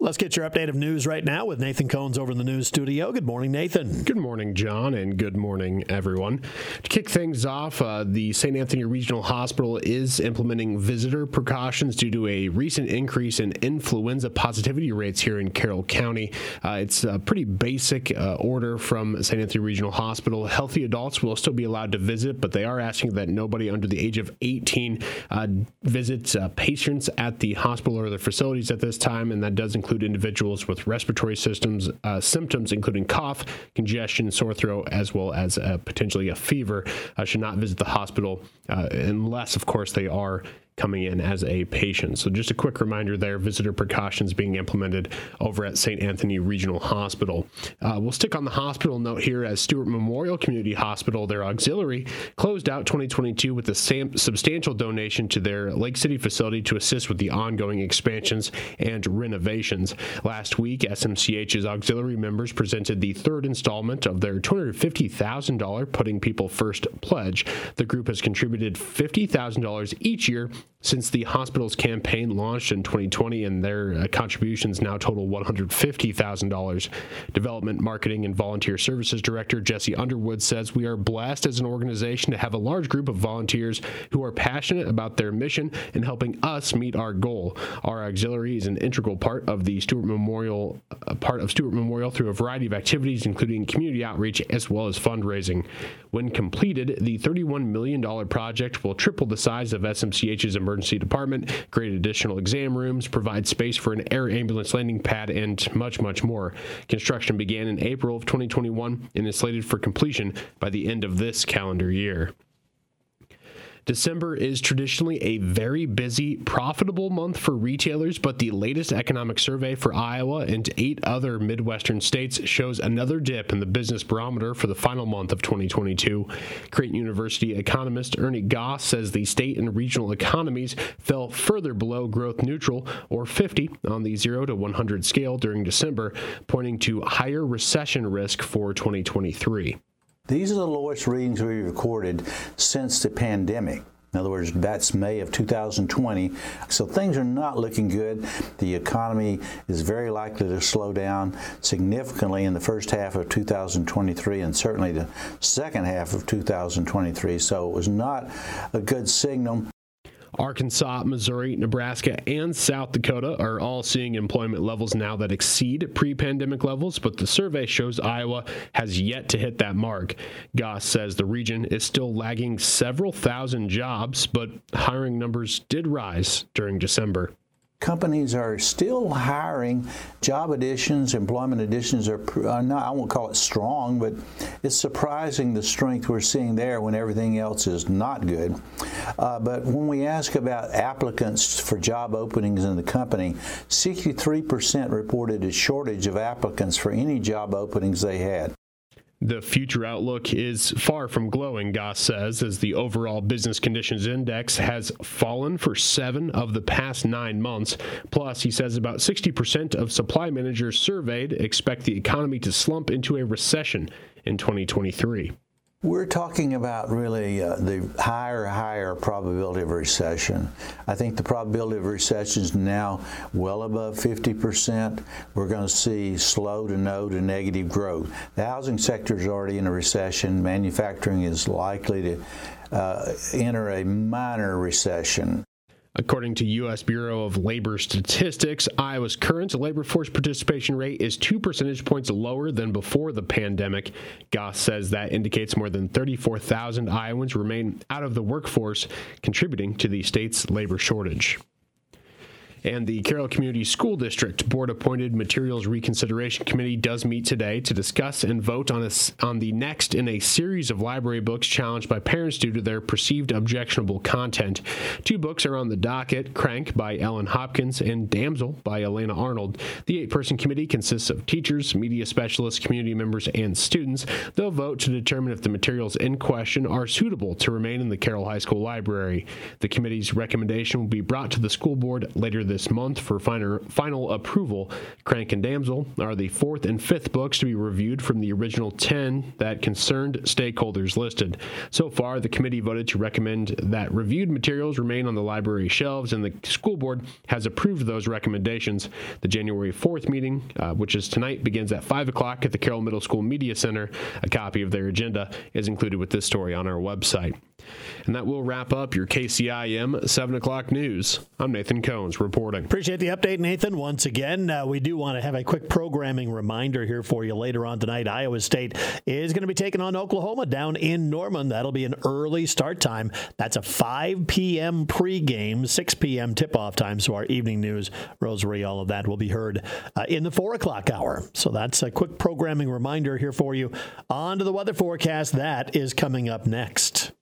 Let's get your update of news right now with Nathan Cones over in the news studio. Good morning, Nathan. Good morning, John, and good morning, everyone. To kick things off, uh, the St. Anthony Regional Hospital is implementing visitor precautions due to a recent increase in influenza positivity rates here in Carroll County. Uh, it's a pretty basic uh, order from St. Anthony Regional Hospital. Healthy adults will still be allowed to visit, but they are asking that nobody under the age of 18 uh, visits uh, patients at the hospital or their facilities at this time, and that does include include individuals with respiratory systems uh, symptoms, including cough, congestion, sore throat, as well as uh, potentially a fever, uh, should not visit the hospital uh, unless, of course, they are coming in as a patient. So, just a quick reminder there visitor precautions being implemented over at St. Anthony Regional Hospital. Uh, we'll stick on the hospital note here as Stewart Memorial Community Hospital, their auxiliary, closed out 2022 with a sam- substantial donation to their Lake City facility to assist with the ongoing expansions and renovations. Last week, SMCH's auxiliary members presented the third installment of their $250,000 Putting People First pledge. The group has contributed $50,000 each year since the hospital's campaign launched in 2020, and their uh, contributions now total $150,000. Development, Marketing, and Volunteer Services Director Jesse Underwood says we are blessed as an organization to have a large group of volunteers who are passionate about their mission and helping us meet our goal. Our auxiliary is an integral part of the Stewart Memorial, uh, part of Stewart Memorial through a variety of activities, including community outreach as well as fundraising. When completed, the $31 million project will triple the size of SMCH's emergency department, create additional exam rooms, provide space for an air ambulance landing pad, and much, much more. Construction began in April of 2021 and is slated for completion by the end of this calendar year. December is traditionally a very busy, profitable month for retailers, but the latest economic survey for Iowa and eight other Midwestern states shows another dip in the business barometer for the final month of 2022. Creighton University economist Ernie Goss says the state and regional economies fell further below growth neutral, or 50, on the 0 to 100 scale during December, pointing to higher recession risk for 2023. These are the lowest readings we've recorded since the pandemic. In other words, that's May of 2020. So things are not looking good. The economy is very likely to slow down significantly in the first half of 2023 and certainly the second half of 2023. So it was not a good signal. Arkansas, Missouri, Nebraska, and South Dakota are all seeing employment levels now that exceed pre pandemic levels, but the survey shows Iowa has yet to hit that mark. Goss says the region is still lagging several thousand jobs, but hiring numbers did rise during December companies are still hiring. Job additions, employment additions are, are, not, I won't call it strong, but it's surprising the strength we're seeing there when everything else is not good. Uh, but when we ask about applicants for job openings in the company, 63% reported a shortage of applicants for any job openings they had. The future outlook is far from glowing, Goss says, as the overall business conditions index has fallen for seven of the past nine months. Plus, he says about 60% of supply managers surveyed expect the economy to slump into a recession in 2023. We're talking about really uh, the higher, higher probability of recession. I think the probability of recession is now well above 50%. We're going to see slow to no to negative growth. The housing sector is already in a recession. Manufacturing is likely to uh, enter a minor recession. According to U.S. Bureau of Labor Statistics, Iowa's current labor force participation rate is two percentage points lower than before the pandemic. Goss says that indicates more than 34,000 Iowans remain out of the workforce, contributing to the state's labor shortage and the Carroll Community School District Board appointed Materials Reconsideration Committee does meet today to discuss and vote on, a, on the next in a series of library books challenged by parents due to their perceived objectionable content. Two books are on the docket Crank by Ellen Hopkins and Damsel by Elana Arnold. The eight person committee consists of teachers, media specialists, community members, and students. They'll vote to determine if the materials in question are suitable to remain in the Carroll High School library. The committee's recommendation will be brought to the school board later this this month for final, final approval. Crank and Damsel are the fourth and fifth books to be reviewed from the original 10 that concerned stakeholders listed. So far, the committee voted to recommend that reviewed materials remain on the library shelves, and the school board has approved those recommendations. The January 4th meeting, uh, which is tonight, begins at 5 o'clock at the Carroll Middle School Media Center. A copy of their agenda is included with this story on our website. And that will wrap up your KCIM 7 o'clock news. I'm Nathan Cones reporting. Appreciate the update, Nathan. Once again, uh, we do want to have a quick programming reminder here for you later on tonight. Iowa State is going to be taking on Oklahoma down in Norman. That'll be an early start time. That's a 5 p.m. pregame, 6 p.m. tip off time. So our evening news, Rosary, all of that will be heard uh, in the 4 o'clock hour. So that's a quick programming reminder here for you. On to the weather forecast. That is coming up next.